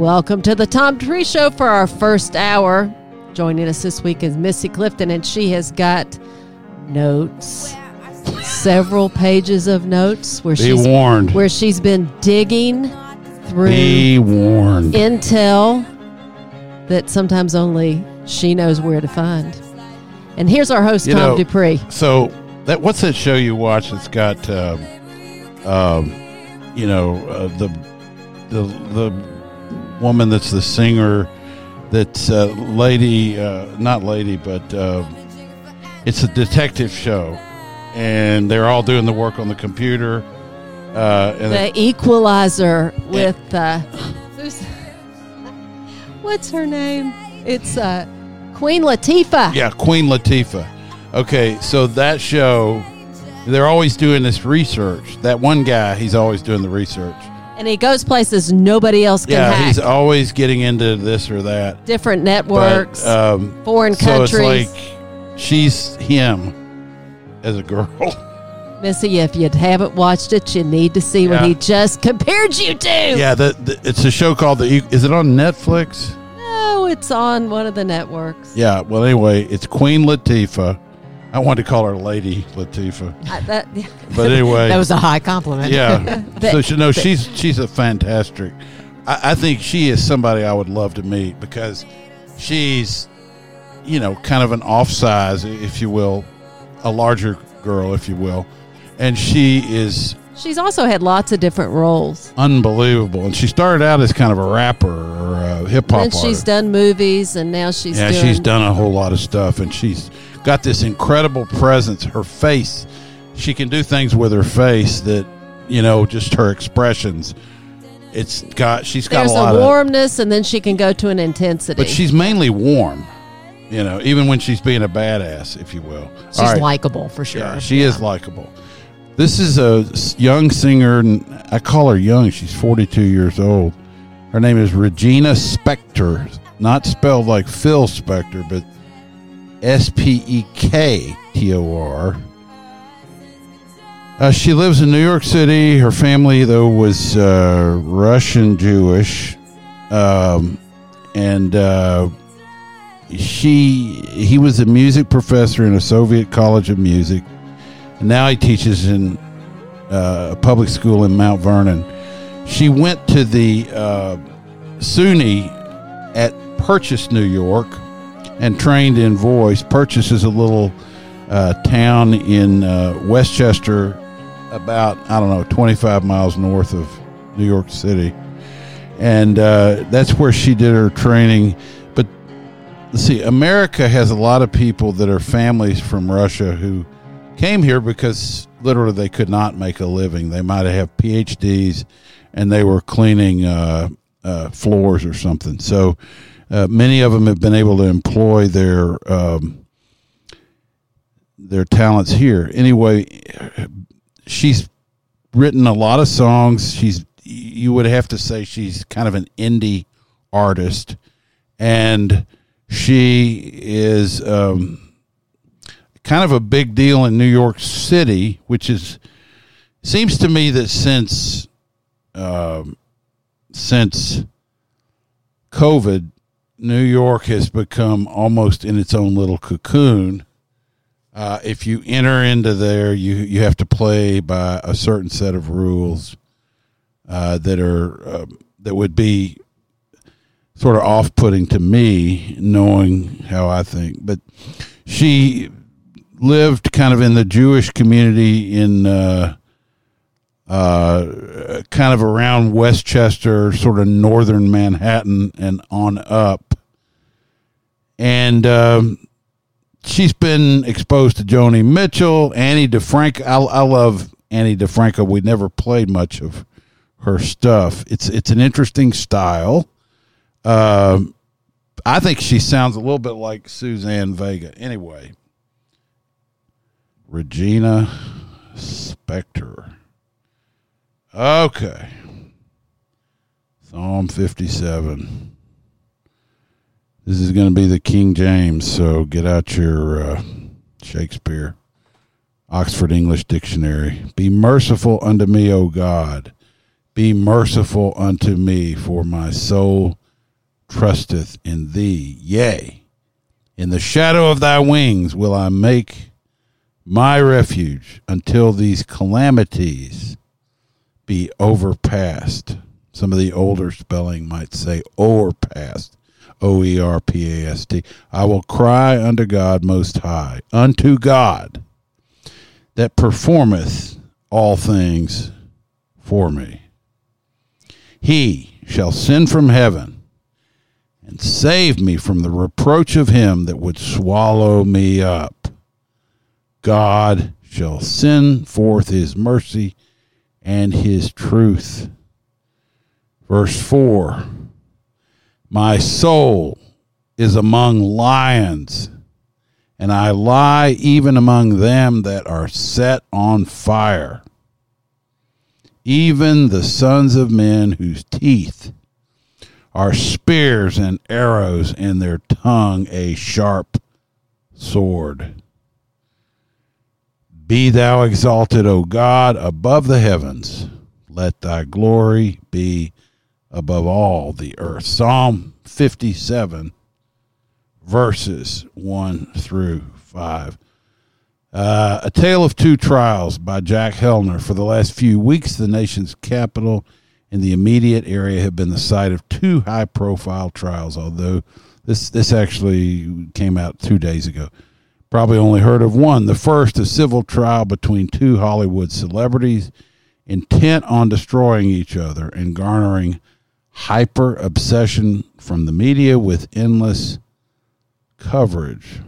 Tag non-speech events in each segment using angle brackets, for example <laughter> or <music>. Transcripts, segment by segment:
Welcome to the Tom Dupree Show for our first hour. Joining us this week is Missy Clifton, and she has got notes, several pages of notes where Be she's warned. where she's been digging through Be warned. intel that sometimes only she knows where to find. And here's our host, You Tom know- Dupree. So that what's that show you watch that's got, um, um, you know, uh, the the the woman that's the singer, that's uh, lady, uh, not lady, but uh, it's a detective show, and they're all doing the work on the computer. Uh, and The Equalizer with uh, what's her name? It's uh, Queen Latifah. Yeah, Queen Latifah. Okay, so that show, they're always doing this research. That one guy, he's always doing the research. And he goes places nobody else can Yeah, hack. he's always getting into this or that. Different But, networks, um, foreign so countries. it's like she's him as a girl. <laughs> Missy, if you haven't watched it, you need to see what he just compared you to. yeah, the, the, it's a show called the. Is it on Netflix? No, it's on one of the networks. Yeah. Well, anyway, it's Queen Latifah. I wanted to call her Lady Latifa. I, that, but anyway, That was a high compliment. Yeah. <laughs> So she, no, she's she's a fantastic. I, I think she is somebody I would love to meet because she's, you know, kind of an off-size, if you will, a larger girl, if you will, and she is she's also had lots of different roles. unbelievable. And she started out as kind of a rapper or a hip hop And artist. she's done movies, and now she's yeah, doing. she's done a whole lot of stuff, and she's got this incredible presence. Her face, she can do things with her face that, you know, just her expressions. It's got she's got There's a lot a of, warmness, and then she can go to an intensity. but she's mainly warm. You know, even when she's being a badass, if you will. She's right. likable for sure. Yeah, she is likable. This is a young singer, and I call her young. She's 42 years old. Her name is Regina Spektor, not spelled like Phil Spector, but S P E K T O R. Uh, she lives in New York City. Her family, though, was uh, Russian Jewish, um, and uh, she he was a music professor in a Soviet College of Music. And now he teaches in uh, a public school in Mount Vernon. She went to the uh, SUNY at Purchase, New York, and trained in voice. purchases a little uh, town in uh, Westchester, about I don't know, 25 miles north of New York City, and uh, that's where she did her training. But see, America has a lot of people that are families from Russia who came here because literally they could not make a living. They might have PhDs and they were cleaning uh, uh, floors or something. So uh, many of them have been able to employ their um, their talents here. Anyway, she's written a lot of songs. She's you would have to say she's kind of an indie artist, and she is um, kind of a big deal in New York City, which is seems to me that since um, since COVID, New York has become almost in its own little cocoon. Uh, if you enter into there, you you have to play by a certain set of rules uh, that are uh, that would be sort of off-putting to me, knowing how I think. But she lived kind of in the Jewish community in uh, uh, kind of around Westchester, sort of northern Manhattan, and on up. And um, she's been exposed to Joni Mitchell, Ani DiFranco. I, I love Ani DiFranco. We never played much of her stuff. It's it's an interesting style. Um, I think she sounds a little bit like Suzanne Vega. Anyway, Regina Spektor. Okay. Psalm 57. This is going to be the King James, so get out your uh, Shakespeare, Oxford English Dictionary. Be merciful unto me, O God. Be merciful unto me, for my soul trusteth in thee. Yea, in the shadow of thy wings will I make my refuge until these calamities be overpassed. Some of the older spelling might say overpassed. O E R P A S T. I will cry unto God most high, unto God that performeth all things for me. He shall send from heaven and save me from the reproach of him that would swallow me up. God shall send forth his mercy and his truth. Verse 4 My soul is among lions, and I lie even among them that are set on fire, even the sons of men whose teeth are spears and arrows, and their tongue a sharp sword. Be thou exalted, O God, above the heavens. Let thy glory be above all the earth. Psalm 57, verses 1 through 5. Uh, a Tale of Two Trials by Jack Hellner. For the last few weeks, the nation's capital and the immediate area have been the site of two high profile trials, although this, this actually came out two days ago. Probably only heard of one. The first, a civil trial between two Hollywood celebrities intent on destroying each other and garnering hyper obsession from the media with endless coverage.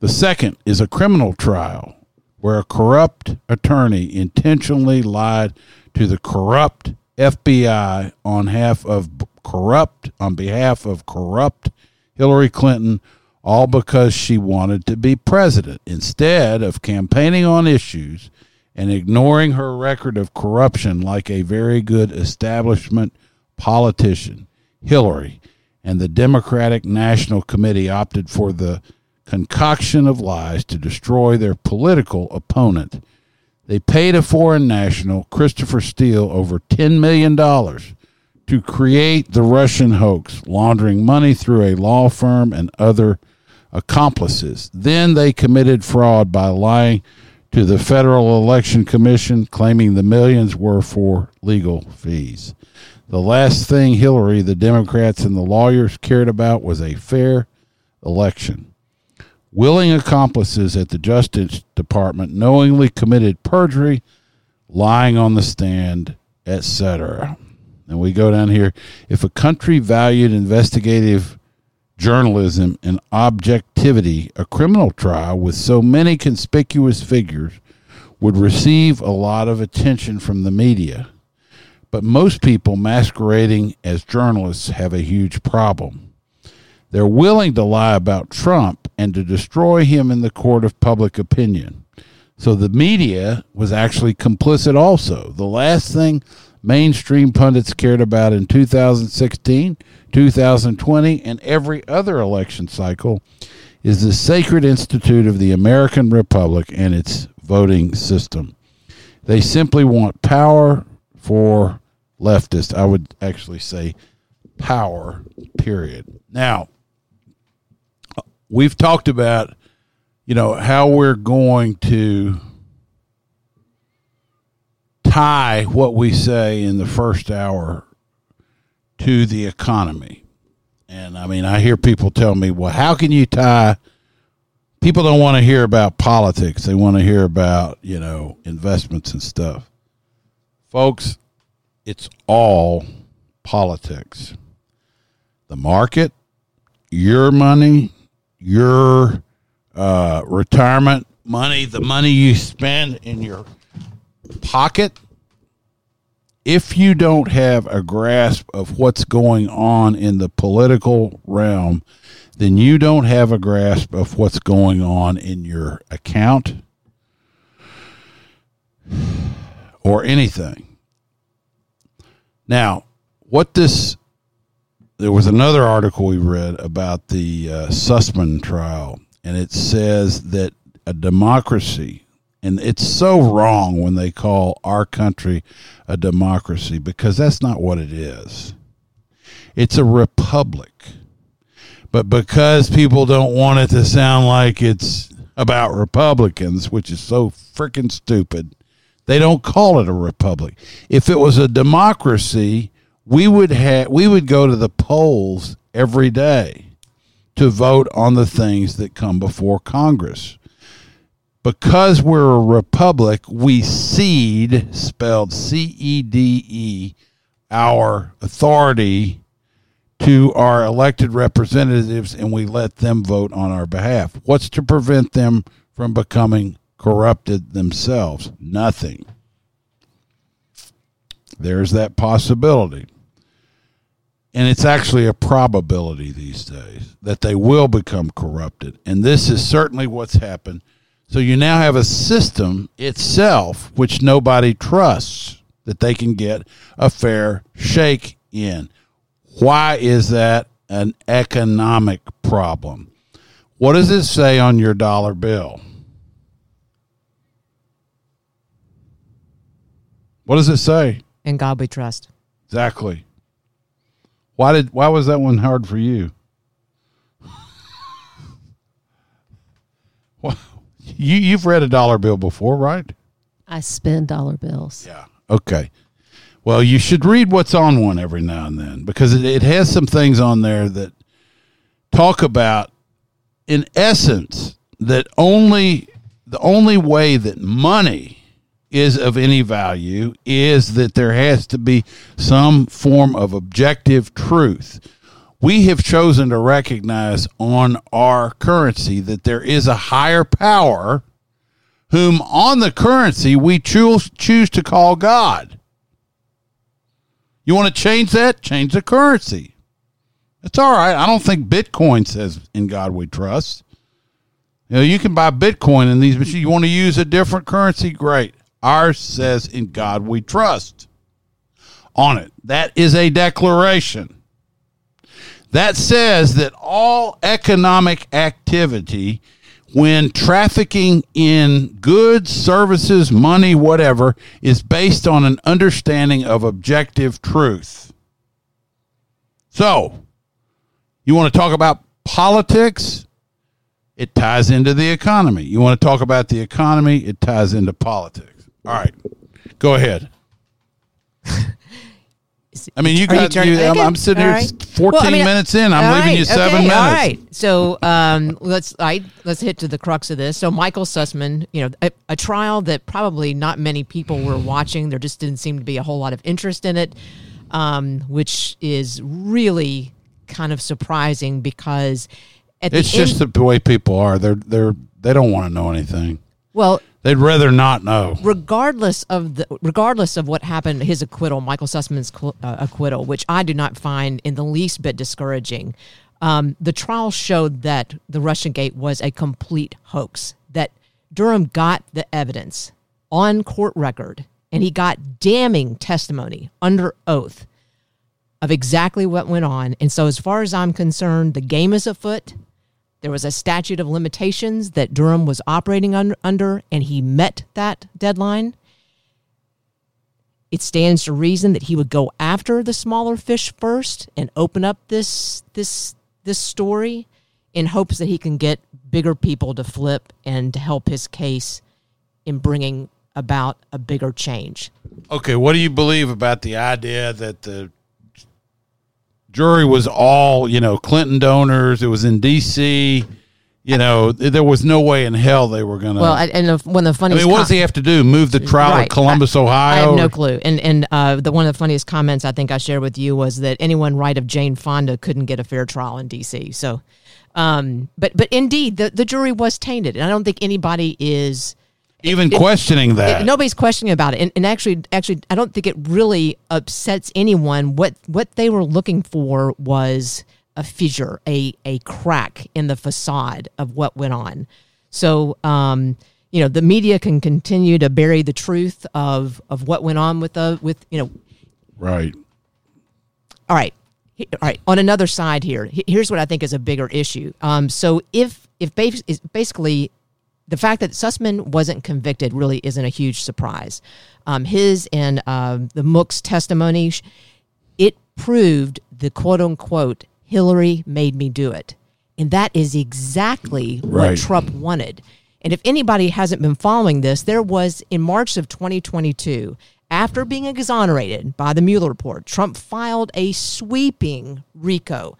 The second is a criminal trial where a corrupt attorney intentionally lied to the corrupt FBI on behalf of corrupt on behalf of corrupt Hillary Clinton all because she wanted to be president instead of campaigning on issues and ignoring her record of corruption like a very good establishment politician. Hillary and the Democratic National Committee opted for the concoction of lies to destroy their political opponent. They paid a foreign national, Christopher Steele, over $10 million to create the Russian hoax, laundering money through a law firm and other accomplices. Then they committed fraud by lying to the Federal Election Commission, claiming the millions were for legal fees. The last thing Hillary, the Democrats, and the lawyers cared about was a fair election. Willing accomplices at the Justice Department knowingly committed perjury, lying on the stand, etc. And we go down here. If a country valued investigative journalism and objectivity, a criminal trial with so many conspicuous figures would receive a lot of attention from the media. But most people masquerading as journalists have a huge problem. They're willing to lie about Trump and to destroy him in the court of public opinion. So the media was actually complicit also. The last thing mainstream pundits cared about in 2016, 2020, and every other election cycle is the sacred institute of the American Republic and its voting system. They simply want power for leftists. I would actually say power, period. Now, we've talked about, you know, how we're going to tie what we say in the first hour to the economy. And I mean, I hear people tell me, well, how can you tie? People don't want to hear about politics. They want to hear about, you know, investments and stuff. Folks, it's all politics. The market, your money, your uh, retirement money, the money you spend in your pocket, if you don't have a grasp of what's going on in the political realm, then you don't have a grasp of what's going on in your account or anything. Now, what this there was another article we read about the uh, Sussman trial, and it says that a democracy, and it's so wrong when they call our country a democracy because that's not what it is. It's a republic. But because people don't want it to sound like it's about Republicans, which is so freaking stupid, they don't call it a republic. If it was a democracy, we would have we would go to the polls every day to vote on the things that come before Congress. Because we're a republic, we cede, spelled C E D E, our authority to our elected representatives and we let them vote on our behalf. What's to prevent them from becoming corrupted themselves? Nothing. There's that possibility. And it's actually a probability these days that they will become corrupted. And this is certainly what's happened. So you now have a system itself which nobody trusts that they can get a fair shake in. Why is that an economic problem? What does it say on your dollar bill? What does it say? In God we trust. Exactly. Why did why was that one hard for you? <laughs> well, you you've read a dollar bill before, right? I spend dollar bills. Yeah. Okay. Well, you should read what's on one every now and then because it, it has some things on there that talk about, in essence, that only the only way that money is of any value is that there has to be some form of objective truth. We have chosen to recognize on our currency that there is a higher power whom on the currency we choose choose to call God. You want to change that? Change the currency. It's all right. I don't think Bitcoin says in God we trust. You know, you can buy Bitcoin in these machines. You want to use a different currency? Great. Ours says in God we trust on it. That is a declaration. That says that all economic activity, when trafficking in goods, services, money, whatever, is based on an understanding of objective truth. So, you want to talk about politics? It ties into the economy. You want to talk about the economy? It ties into politics. All right, go ahead. <laughs> I mean, you Are got. turning- You, I'm, I'm sitting here right. 14 Well, I mean, minutes in. I'm leaving right, you seven okay, minutes. All right. So um, let's I, let's hit to the crux of this. So Michael Sussman, you know, a, a trial that probably not many people were watching. There just didn't seem to be a whole lot of interest in it, um, which is really kind of surprising because at It's end, just the way people are. They're they're they don't want to know anything. well, They'd rather not know. regardless of the regardless of what happened, his acquittal, Michael Sussman's uh, acquittal, which I do not find in the least bit discouraging. Um, the trial showed that the Russian Gate was a complete hoax. That Durham got the evidence on court record, and he got damning testimony under oath of exactly what went on. And so, as far as I'm concerned, the game is afoot. There was a statute of limitations that Durham was operating un- under, and he met that deadline. it stands to reason that he would go after the smaller fish first and open up this this this story in hopes that he can get bigger people to flip and to help his case in bringing about a bigger change. Okay, what do you believe about the idea that the jury was all, you know, Clinton donors? It was in D.C. You know, there was no way in hell they were going to. Well, and the, one of the I mean, what does he have to do? Move the trial Right. to Columbus, I- Ohio? I have no clue. And and uh, the one of the funniest comments I think I shared with you was that anyone right of Jane Fonda couldn't get a fair trial in D.C. So, um, but but indeed, the the jury was tainted, and I don't think anybody is. Even it- questioning that. It- nobody's questioning about it, and, and actually, actually, I don't think it really upsets anyone. What what they were looking for was a fissure, a a crack in the facade of what went on. So, um, you know, the media can continue to bury the truth of of what went on with the with you know. right. All right, all right. On another side here, here's what I think is a bigger issue. Um, so if if basically the fact that Sussman wasn't convicted really isn't a huge surprise. Um, his and um the Mook's testimony, it proved the quote unquote Hillary made me do it, and that is exactly what Trump wanted. And if anybody hasn't been following this, there was in March of 2022, after being exonerated by the Mueller report, Trump filed a sweeping RICO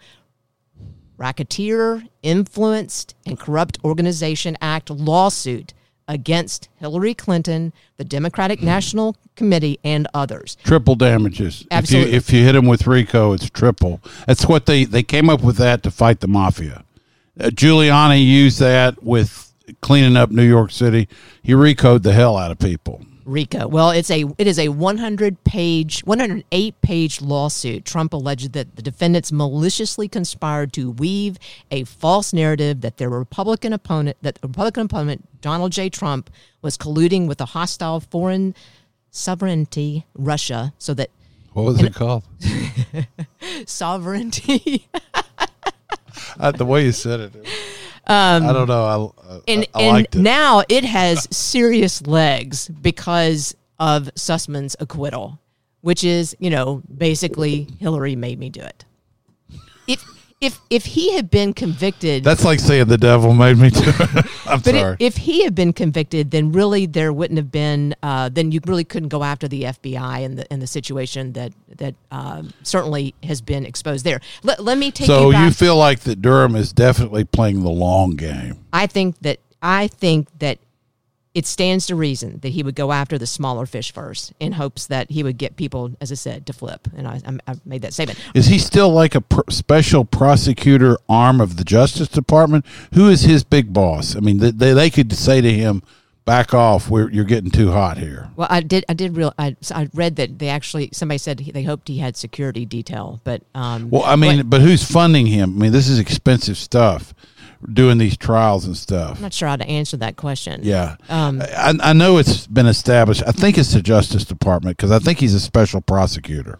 Racketeer, Influenced, and Corrupt Organization Act lawsuit against Hillary Clinton, the Democratic National Committee, and others. Triple damages. Absolutely. If you, if you hit them with RICO, it's triple. That's what they, they came up with that to fight the mafia. Uh, Giuliani used that with cleaning up New York City. He RICO'd the hell out of people. RICO. Well, it's a it is a 100 page, 108 page lawsuit. Trump alleged that the defendants maliciously conspired to weave a false narrative that their Republican opponent, that Republican opponent Donald J. Trump was colluding with a hostile foreign sovereignty, Russia, so that What was it <laughs> called? sovereignty. Uh, the way you said it. Um, I don't know. I, I, and I and it. now it has serious legs because of Sussman's acquittal, which is you know basically Hillary made me do it. If if if he had been convicted, That's like saying the devil made me do it. <laughs> I'm but sorry. if, if he had been convicted, then really there wouldn't have been. Uh, then you really couldn't go after the FBI and the in the situation that that um, certainly has been exposed there. Let, let me take so you you feel like that Durham is definitely playing the long game. I think that I think that it stands to reason that he would go after the smaller fish first in hopes that he would get people, as I said, to flip. And I, I, made that statement. Is he still like a pr- special prosecutor arm of the Justice Department? Who is his big boss? I mean, they, they, they could say to him, "Back off! We're, you're getting too hot here." Well, I did. I did real. I, I read that they actually somebody said he, they hoped he had security detail, but um, Well, I mean, but who's funding him? I mean, this is expensive stuff, doing these trials and stuff. I'm not sure how to answer that question. Yeah, Um, I, I know it's been established. I think it's the Justice Department because I think he's a special prosecutor,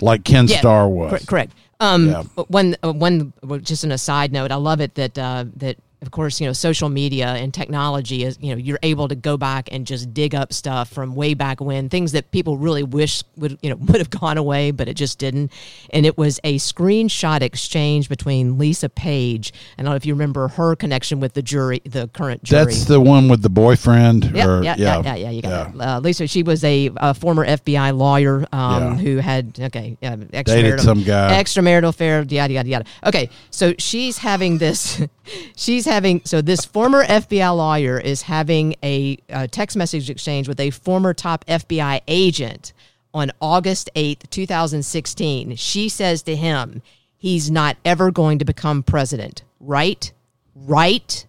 like Ken Yeah, Starr was. Cor- correct. Um, Yeah. One, uh, one, just on a side note, I love it that uh, that of course you know social media and technology is you know you're able to go back and just dig up stuff from way back when things that people really wish would you know <laughs> would have gone away, but it just didn't. And it was a screenshot exchange between Lisa Page. and I don't know if you remember her connection with the jury, the current jury. That's the one with the boyfriend. Yeah, or, yeah, yeah, yeah, yeah. You got yeah. Uh, Lisa, she was a, a former FBI lawyer um, Yeah. who had okay uh, extramarital, Dated some guy. extramarital affair, yada yada yada. Okay, so she's having this. <laughs> she's having so this former FBI lawyer is having a, uh text message exchange with a former top FBI agent on August eighth, two thousand sixteen. She says to him, "He's not ever going to become president, right? Right."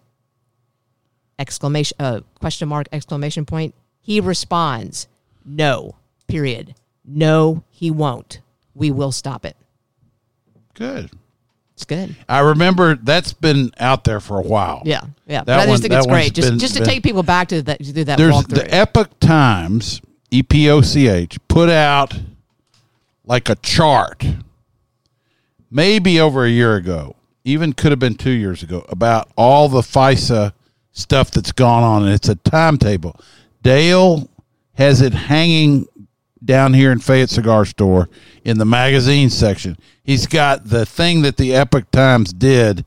exclamation uh, question mark exclamation point he responds no period no he won't we will stop it Good. It's good. I remember that's been out there for a while. yeah yeah. That i one- just think it's great. Just been- just to been- take people back to that to that There's walkthrough. the Epoch Times, E P O C H, put out like a chart, maybe over a year ago, even could have been two years ago, about all the FISA stuff that's gone on, and it's a timetable. Dale has it hanging down here in Fayette Cigar Store in the magazine section. He's got the thing that the Epoch Times did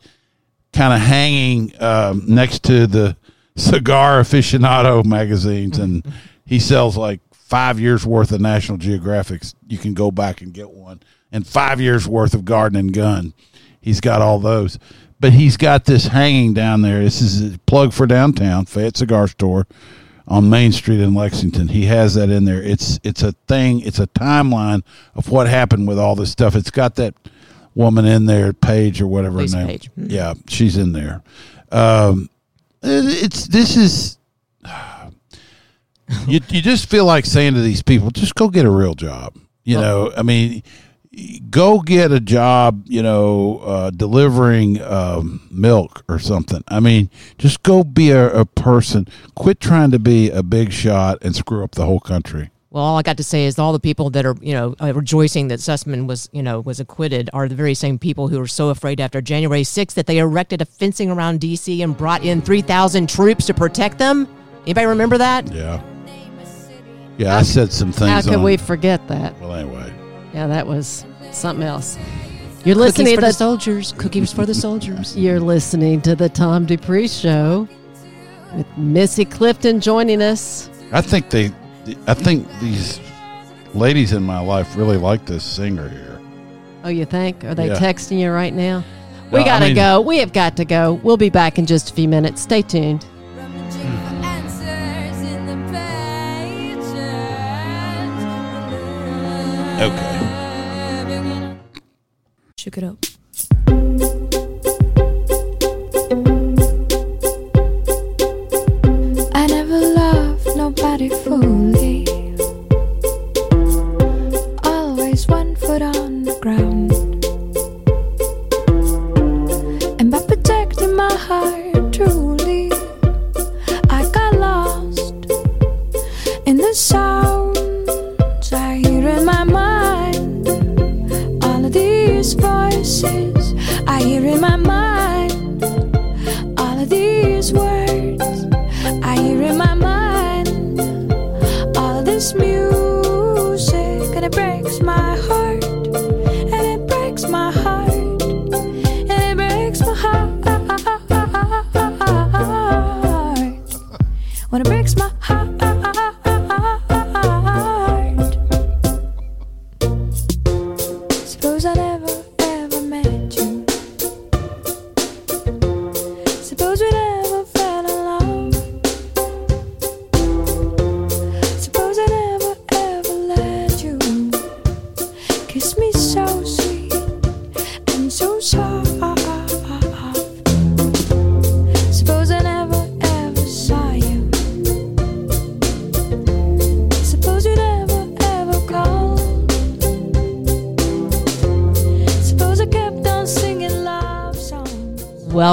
kind of hanging um, next to the cigar aficionado magazines and <laughs> he sells like five years worth of national geographics you can go back and get one. And five years worth of garden and gun. He's got all those. But he's got this hanging down there. This is a plug for downtown fayette cigar store on main street in lexington. He has that in there. It's it's a thing it's a timeline of what happened with all this stuff. It's got that woman in there page or whatever her name. Page. Mhm. yeah she's in there. Um it's this is <sighs> you you just feel like saying to these people just go get a real job. You know i mean go get a job you know uh, delivering um, milk or something i mean just go be a, a person quit trying to be a big shot and screw up the whole country Well, all I got to say is all the people that are, you know, uh, rejoicing that Sussman was, you know, was acquitted are the very same people who are so afraid after January 6th that they erected a fencing around D.C. and brought in 3,000 troops to protect them. Anybody remember that? yeah yeah i said some things How could on- we forget that? well anyway Yeah, that was something else. You're Cookies listening for to the the soldiers. Cookies for the soldiers. <laughs> You're listening to the Tom Dupree Show with Missy Clifton joining us. I think they, I think these ladies in my life really like this singer here. Oh, you think? Are they Yeah. texting you right now? We No, I gotta mean- go. We have got to go. We'll be back in just a few minutes. Stay tuned. Rummaging for answers in the pages. Okay. Shook it up.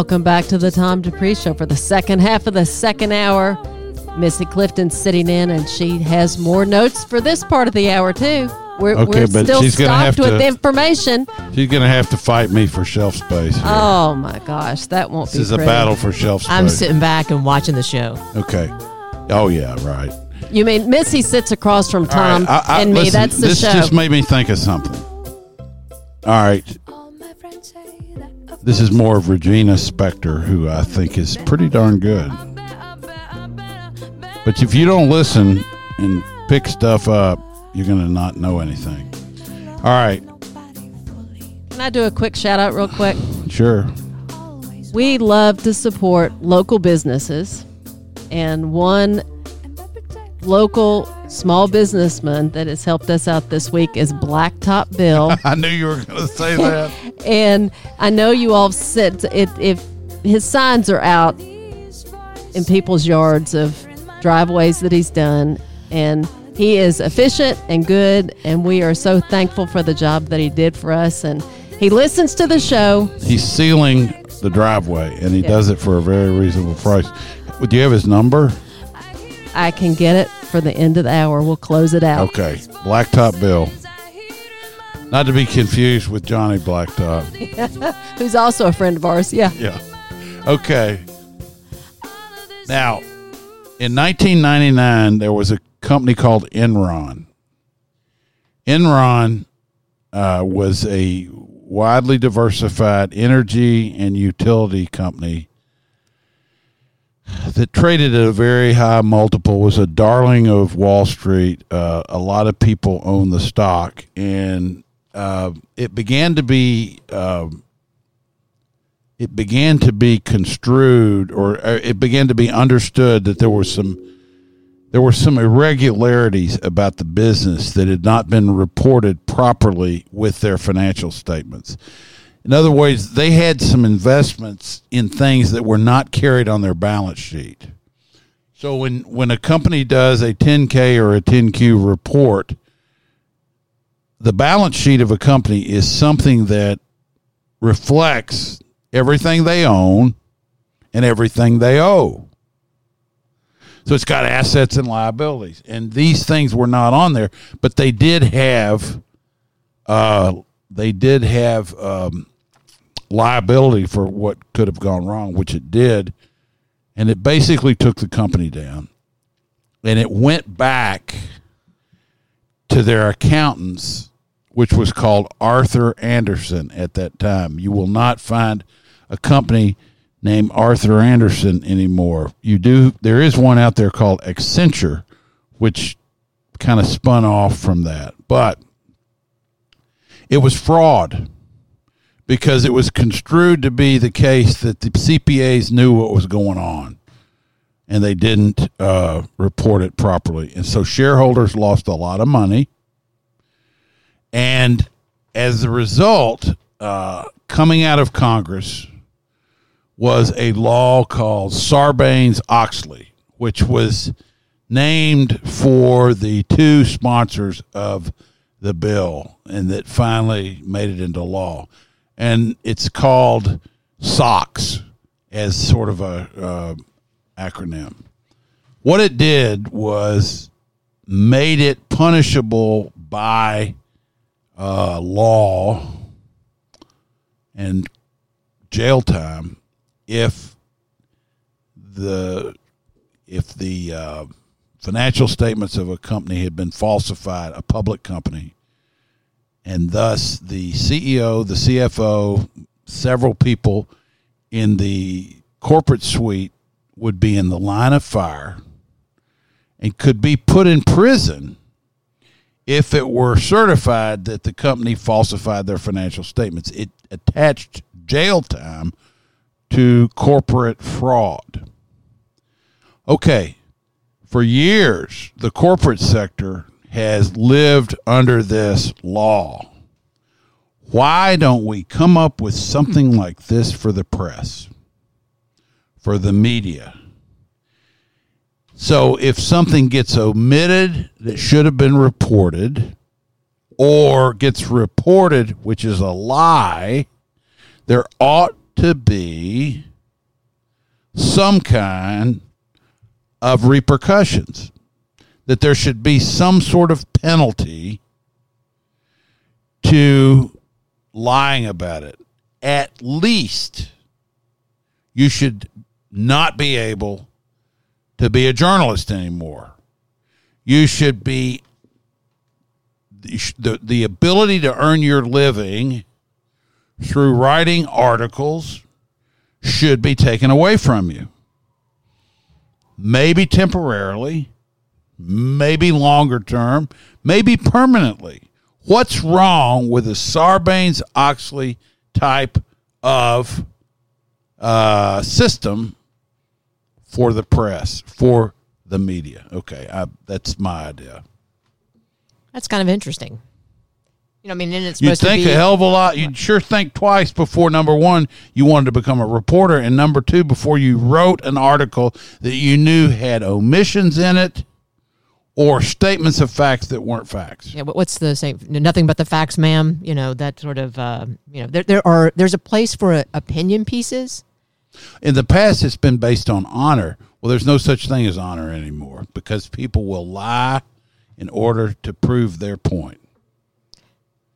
Welcome back to the Tom Dupree Show for the second half of the second hour. Missy Clifton's sitting in, and she has more notes for this part of the hour too. We're, Okay, we're but still she's gonna have stocked with to- information. She's gonna have to fight me for shelf space. Here. Oh my gosh, that won't be. this be is a pretty. battle for shelf space. I'm sitting back and watching the show. Okay. Oh yeah, right. You mean Missy sits across from Tom All right, I- I- and me? listen, That's the this show. just made me think of something. All right, this is more of Regina Spektor, who I think is pretty darn good. But if you don't listen and pick stuff up, you're gonna not know anything. All right, Can I do a quick shout out real quick? sure. We love to support local businesses, and one local small businessman that has helped us out this week is Blacktop Bill. <laughs> I knew you were gonna say that. <laughs> and I know you all said it, if his signs are out in people's yards of driveways that he's done, and he is efficient and good, and we are so thankful for the job that he did for us. And he listens to the show. He's sealing the driveway, and he does it for a very reasonable price. Do you have his number? I can get it for the end of the hour. We'll close it out. Okay, Blacktop Bill. Not to be confused with Johnny Blacktop. <laughs> Who's also a friend of ours. Yeah. Yeah. Okay. Now, in 1999, there was a company called Enron, Enron uh, was a widely diversified energy and utility company that traded at a very high multiple was a darling of Wall Street. Uh, a lot of people own the stock, and uh, it began to be um, it began to be construed, or uh, it began to be understood that there was some there were some irregularities about the business that had not been reported properly with their financial statements. In other words, they had some investments in things that were not carried on their balance sheet. So when when a company does a 10K or a 10Q report, the balance sheet of a company is something that reflects everything they own and everything they owe. So it's got assets and liabilities, and these things were not on there, but they did have, uh, they did have um, liability for what could have gone wrong, which it did, and it basically took the company down, and it went back to their accountants, which was called Arthur Andersen at that time. You will not find a company named Arthur Andersen anymore. You do there is one out there called Accenture, which kind of spun off from that, but it was fraud because it was construed to be the case that the CPAs knew what was going on and they didn't uh, report it properly. And so shareholders lost a lot of money. And as a result, uh, coming out of Congress was a law called Sarbanes Oxley, which was named for the two sponsors of the bill and that finally made it into law and it's called SOX as sort of a uh, acronym. What it did was made it punishable by uh, law and jail time if the if the uh, financial statements of a company had been falsified, a public company, and thus the CEO, the CFO, several people in the corporate suite would be in the line of fire and could be put in prison if it were certified that the company falsified their financial statements. It attached jail time to corporate fraud. Okay, for years, the corporate sector has lived under this law. Why don't we come up with something like this for the press, for the media? So if something gets omitted that should have been reported, or gets reported, which is a lie, there ought to be some kind of repercussions that there should be some sort of penalty to lying about it. At least you should not be able to be a journalist anymore. You should be the, the ability to earn your living through writing articles should be taken away from you. Maybe temporarily, maybe longer term, maybe permanently. What's wrong with a Sarbanes Oxley type of uh, system for the press, for the media? Okay, I, that's my idea. That's kind of interesting. You know, I mean, and it's You'd think to be a hell of a lot. You'd sure think twice before number one, you wanted to become a reporter, and number two, before you wrote an article that you knew had omissions in it or statements of facts that weren't facts. Yeah, what- what's the same? Nothing but the facts, ma'am. You know that sort of. Uh, you know, there there are there's a place for uh, opinion pieces. In the past, it's been based on honor. Well, there's no such thing as honor anymore because people will lie in order to prove their point.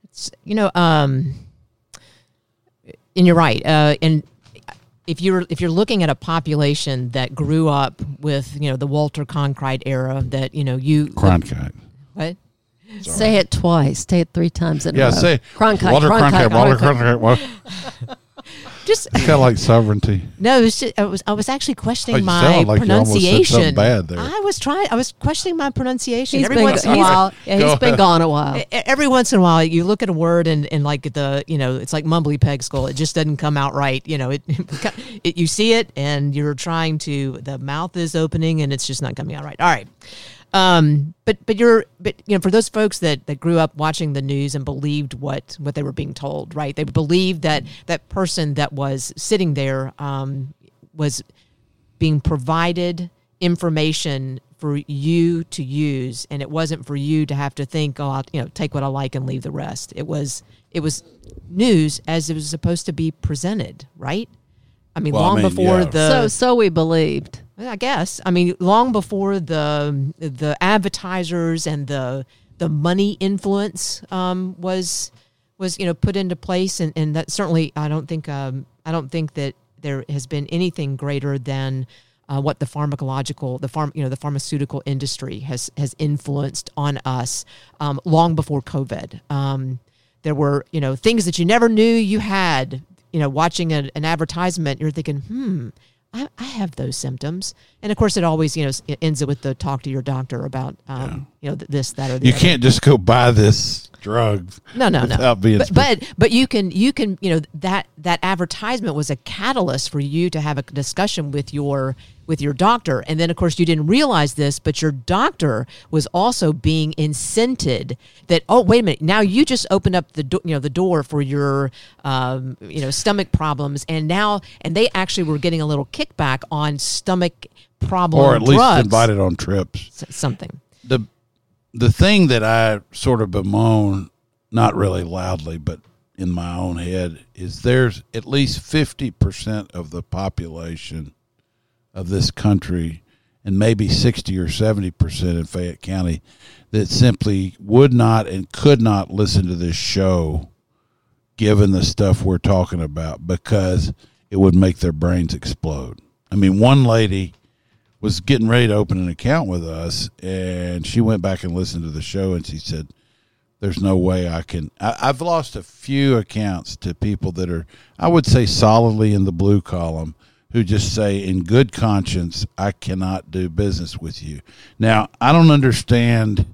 It's, you know, um, and you're right. Uh, and if you're if you're looking at a population that grew up with you know the Walter Cronkite era, that you know you Cronkite. what Say it twice. Say it three times in a Yeah, row. say Cronkite. Walter Cronkite. Cronkite. Walter Cronkite. Cronkite. <laughs> Well, Just kind of like sovereignty. no, it was just, I was I was actually questioning Oh, my sound like you said pronunciation. bad there. I was trying. I was questioning my pronunciation. He's Every been, once in a while, yeah, he's Go been ahead. gone a while. Every once in a while you look at a word and, and like the you know it's like mumbly peg skull it just doesn't come out right you know it, <laughs> it you see it and you're trying to the mouth is opening and it's just not coming out right all right um but but you're but you know for those folks that that grew up watching the news and believed what what they were being told right they believed that that person that was sitting there um was being provided information for you to use and it wasn't for you to have to think oh I'll, you know take what i like and leave the rest it was it was news as it was supposed to be presented right i mean Well, I long mean, before yeah. the so so we believed. I guess. I mean, long before the the advertisers and the the money influence um, was was you know put into place, and, and that certainly I don't think um, I don't think that there has been anything greater than uh, what the pharmacological the farm you know the pharmaceutical industry has has influenced on us um, long before COVID. Um, there were you know things that you never knew you had. You know, watching a, an advertisement, you're thinking, hmm. I, I have those symptoms, and of course, it always you know ends it with the talk to your doctor about um, you know th- this that or the You other. can't just go buy this drug. no no no being but, but but you can you can you know that that advertisement was a catalyst for you to have a discussion with your with your doctor. And then of course you didn't realize this but your doctor was also being incented that oh wait a minute now you just opened up the do- you know the door for your um, you know stomach problems. And now and they actually were getting a little kickback on stomach problem or at least invited on trips. s- something. The the thing that I sort of bemoan, not really loudly, but in my own head, is there's at least fifty percent of the population of this country, and maybe sixty or seventy percent in Fayette County, that simply would not and could not listen to this show, given the stuff we're talking about, because it would make their brains explode. I mean, one lady was getting ready to open an account with us, and she went back and listened to the show, and she said, "There's no way I can." I, I've lost a few accounts to people that are, I would say, solidly in the blue column, who just say, in good conscience, I cannot do business with you. Now, I don't understand.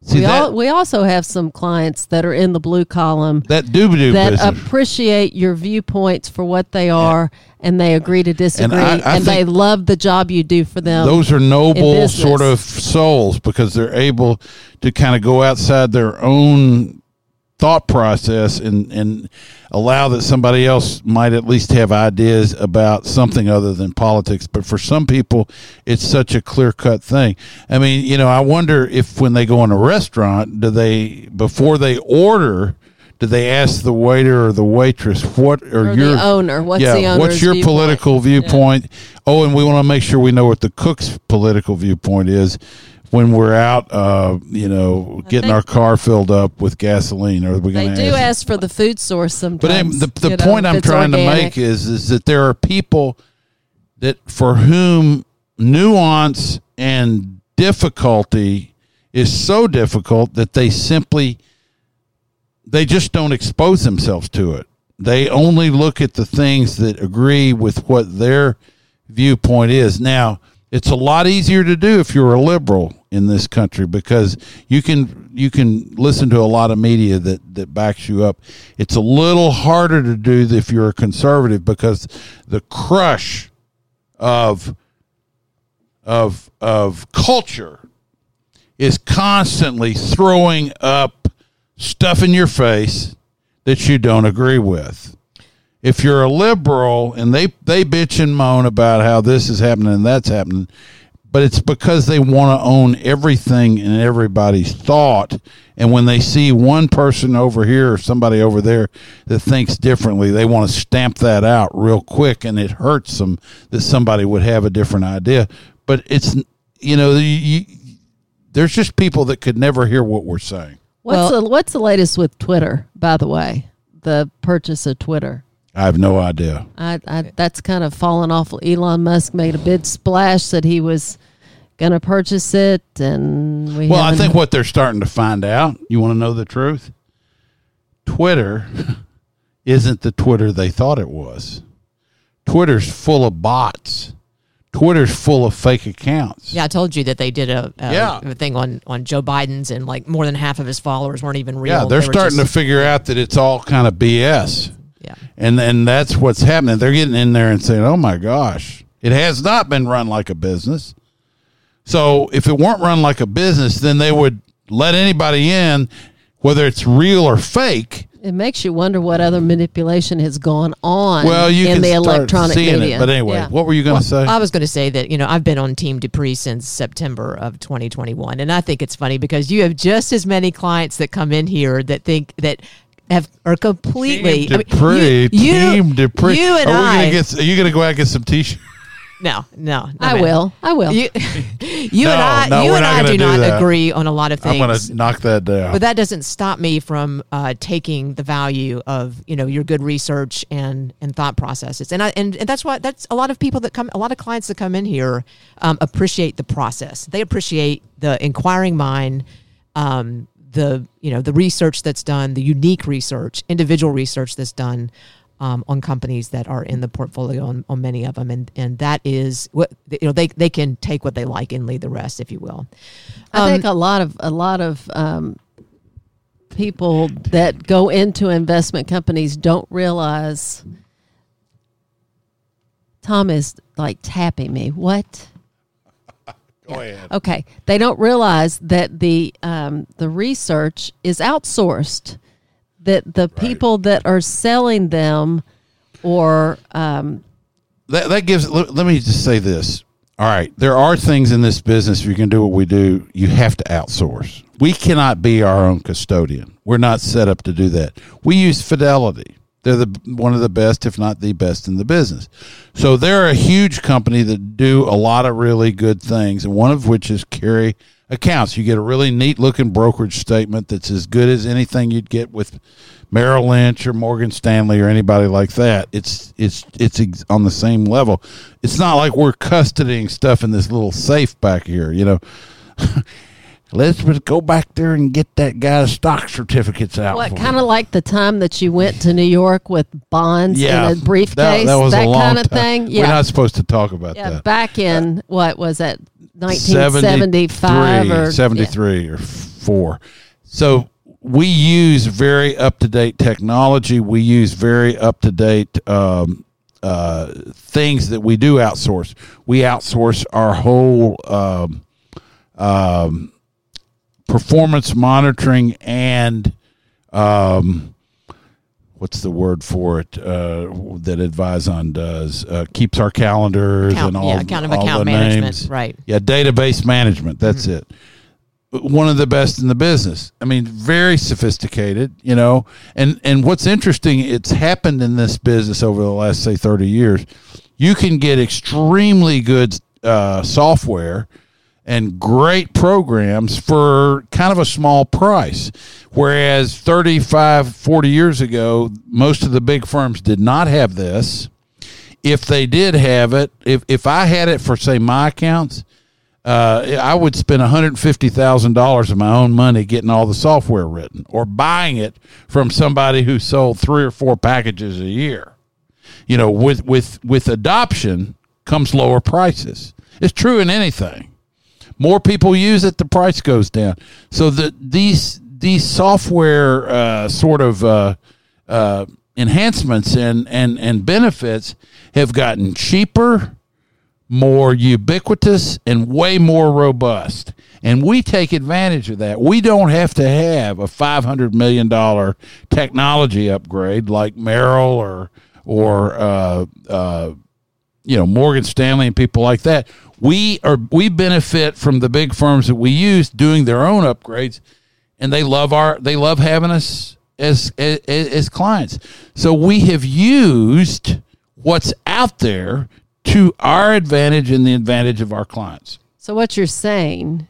See we, that all, we also have some clients that are in the blue column that doo that business. appreciate your viewpoints for what they are and they agree to disagree I- and, they love the job you do for them. those are noble sort of souls because they're able to kind of go outside their own thought process and and allow that somebody else might at least have ideas about something other than politics but for some people it's such a clear cut thing i mean you know i wonder if when they go in a restaurant do they before they order do they ask the waiter or the waitress what are or your owner. What's yeah, the owner's what's your viewpoint? political viewpoint? Oh, and we want to make sure we know what the cook's political viewpoint is when we're out, uh, you know, getting our car filled up with gasoline. Are we going to They do ask for the food source sometimes. But um, the, the you know, point I'm trying to make is is that there are people that for whom nuance and difficulty is so difficult that they simply they just don't expose themselves to it. They only look at the things that agree with what their viewpoint is. Now, it's a lot easier to do if you're a liberal in this country because you can you can listen to a lot of media that that backs you up. It's a little harder to do if you're a conservative because the crush of of of culture is constantly throwing up stuff in your face that you don't agree with. If you're a liberal and they they bitch and moan about how this is happening and that's happening, but it's because they want to own everything and everybody's thought. And when they see one person over here or somebody over there that thinks differently, they want to stamp that out real quick, and it hurts them that somebody would have a different idea. But it's you know you, there's just people that could never hear what we're saying. What's Well- the what's the latest with Twitter? By the way, the purchase of Twitter. I have no idea. I, I that's kind of fallen off. Elon Musk made a big splash that he was going to purchase it, and we. Well, I think what they're starting to find out, you want to know the truth? Twitter <laughs> isn't the Twitter they thought it was. Twitter's full of bots. Twitter's full of fake accounts. Yeah, I told you that they did a, a, Yeah. a thing on, on Joe Biden's, and like more than half of his followers weren't even real. Yeah, they're They starting just- to figure out that it's all kind of BS. Yeah, And and that's what's happening. They're getting in there and saying, "Oh my gosh, it has not been run like a business." So if it weren't run like a business, then they would let anybody in, whether it's real or fake. it makes you wonder what other manipulation has gone on. Well, you in can the start electronic seeing media. it. But anyway, Yeah. what were you going to say? I was going to say that you know I've been on Team Dupree since September of 2021, and I think it's funny because you have just as many clients that come in here that think that have are completely Team I mean, Dupree, you, you, Team Dupree. you and are we I. gonna get? Are you going to go out and get some t-shirts? no, no, no, I ma'am. will. I will. You, <laughs> you No, and I, no, you and I do do not that. agree on a lot of things. I'm going to knock that down. but that doesn't stop me from uh, taking the value of you know your good research and and thought processes and I and, and that's why that's a lot of people that come a lot of clients that come in here um, appreciate the process they appreciate the inquiring mind um, the you know the research that's done the unique research individual research that's done um, on companies that are in the portfolio on, on many of them and and that is what you know they they can take what they like and leave the rest if you will I think a lot of a lot of um, people that go into investment companies don't realize. Tom is like tapping me. What? Go ahead. Okay, they don't realize that the um, the research is outsourced. That the people that are selling them, or um, that, that gives let, let me just say this. All right. There are things in this business if you're going to do what we do you have to outsource. We cannot be our own custodian. We're not set up to do that. We use fidelity they're the one of the best if not the best in the business so they're a huge company that do a lot of really good things and one of which is carry accounts you get a really neat looking brokerage statement that's as good as anything you'd get with Merrill Lynch or Morgan Stanley or anybody like that. It's it's it's on the same level. It's not like we're custodying stuff in this little safe back here, you know. <laughs> Let's go back there and get that guy's stock certificates out. what kind of like the time that you went to New York with bonds yeah, in a briefcase, That, that was a long kind of thing. We're not supposed to talk about yeah. that. Back in what was that, nineteen seventy five or 73 or 4. So we use very up to date technology. We use very up to date um, uh, things that we do outsource. We outsource our whole um, um, performance monitoring and um, what's the word for it uh, that Advyzon does uh, keeps our calendars Account- and all, yeah, account of all account the management, names. right. Yeah, database management. That's it. One of the best in the business. I mean, very sophisticated, you know. And and what's interesting, it's happened in this business over the last say thirty years. You can get extremely good uh, software and great programs for kind of a small price. Whereas 35, 40 years ago, most of the big firms did not have this if they did have it, if if I had it for say my accounts, uh, I would spend one hundred fifty thousand dollars of my own money getting all the software written, or buying it from somebody who sold three or four packages a year. You know, with with with adoption comes lower prices. It's true in anything. More people use it, the price goes down. So the these these software uh, sort of uh, uh, enhancements and, and, and benefits have gotten cheaper, more ubiquitous, and way more robust. And we take advantage of that. We don't have to have a $500 million technology upgrade like Merrill or, or uh, uh, you know Morgan Stanley and people like that. We are we benefit from the big firms that we use doing their own upgrades, and they love our they love having us as as, as clients. So we have used what's out there to our advantage and the advantage of our clients. So what you're saying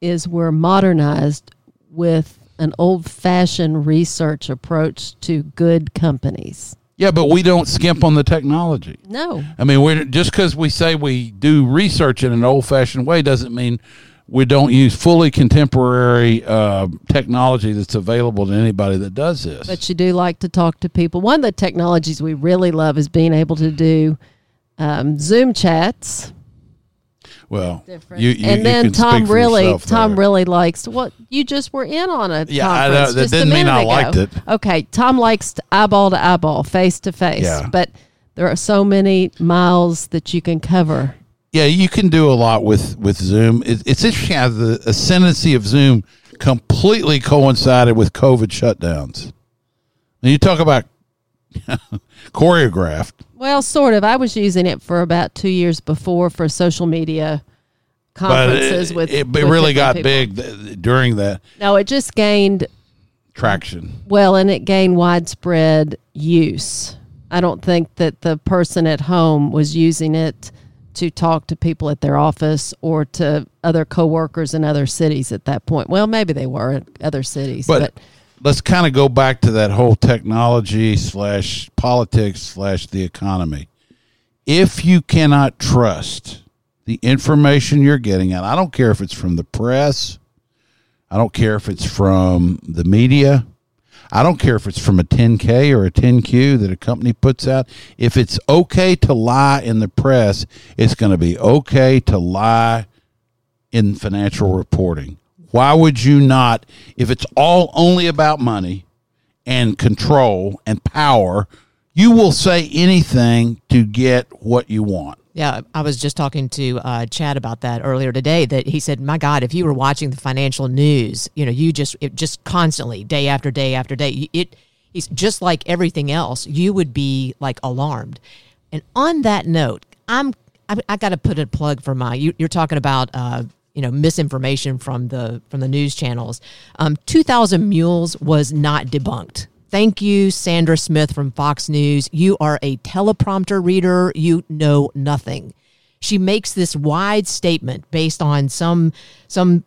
is we're modernized with an old-fashioned research approach to good companies. Yeah, but we don't skimp on the technology. No. I mean, we're just because we say we do research in an old-fashioned way doesn't mean we don't use fully contemporary uh, technology that's available to anybody that does this. But you do like to talk to people. One of the technologies we really love is being able to do um, Zoom chats. Well, Different. you, you and you then can Tom speak really, Tom there. really likes what you just were in on a Yeah, I know. conference That just a didn't mean minute I ago. liked it. Okay, Tom likes to eyeball to eyeball, face to face. Yeah. But there are so many miles that you can cover. Yeah, you can do a lot with with Zoom. It, it's interesting how the ascendancy of Zoom completely coincided with COVID shutdowns. And you talk about <laughs> choreographed. Well, sort of. I was using it for about two years before for social media conferences it, with. it, it with really got people. big th- during that No, it just gained traction. well, and it gained widespread use. I don't think that the person at home was using it to talk to people at their office or to other coworkers in other cities at that point. Well, maybe they were in other cities, But, but, let's kind of go back to that whole technology slash politics slash the economy. If you cannot trust the information you're getting, and I don't care if it's from the press, I don't care if it's from the media, I don't care if it's from a 10K or a 10Q that a company puts out. If it's okay to lie in the press, it's going to be okay to lie in financial reporting. Why would you not, if it's all only about money and control and power, you will say anything to get what you want. Yeah, I was just talking to uh, Chad about that earlier today. That he said, "My God, if you were watching the financial news, you know, you just it just constantly, day after day after day, it just like everything else. You would be like alarmed." And on that note, I'm I, I got to put a plug for my. You, you're talking about. Uh, you know misinformation from the from the news channels. Um, Two thousand mules was not debunked. Thank you, Sandra Smith from Fox News. You are a teleprompter reader. You know nothing. She makes this wide statement based on some some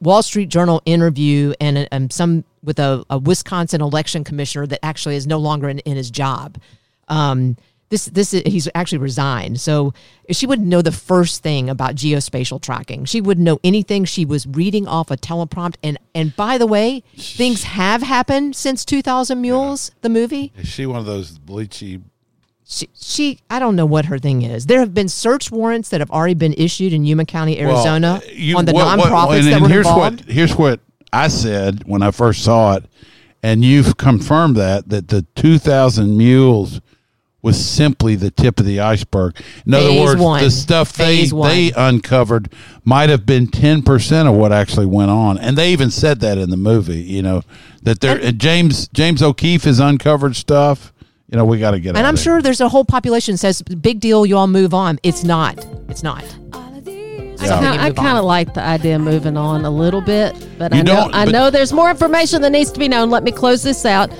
Wall Street Journal interview and, and some with a, a Wisconsin election commissioner that actually is no longer in, in his job. Um, this this is, he's actually resigned. So she wouldn't know the first thing about geospatial tracking. She wouldn't know anything. She was reading off a teleprompt. And and by the way, things have happened since 2000 Mules, the movie. Is she one of those bleachy? She, she I don't know what her thing is. There have been search warrants that have already been issued in Yuma County, Arizona, Well, you- on the what- nonprofits and- that and were here's involved. What, here's what I said when I first saw it, and you've confirmed that that the 2,000 mules was simply the tip of the iceberg. In other Phase words, one. the stuff they one. they uncovered might have been 10% of what actually went on, and they even said that in the movie. You know that there and James James O'Keefe has uncovered stuff. You know we got to get. It. And out I'm there. sure there's a whole population that says, big deal, you all move on. It's not. It's not. I Yeah. kinda- I kind of like the idea of moving on a little bit, but I know don't- I but- know there's more information that needs to be known. Let me close this out.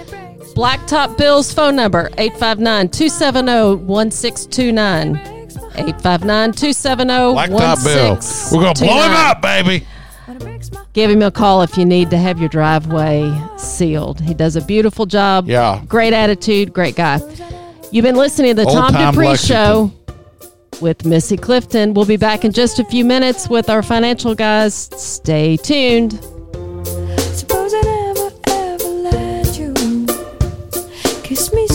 Blacktop Bill's phone number 859-270-1629. 859-270-1629. Blacktop Bill. We're gonna blow him up, baby. Give him a call if you need to have your driveway sealed. He does a beautiful job. Yeah. Great attitude, great guy. You've been listening to the Old Tom Dupree. Show with Missy Clifton. We'll be back in just a few minutes with our financial guys. Stay tuned. Kiss me.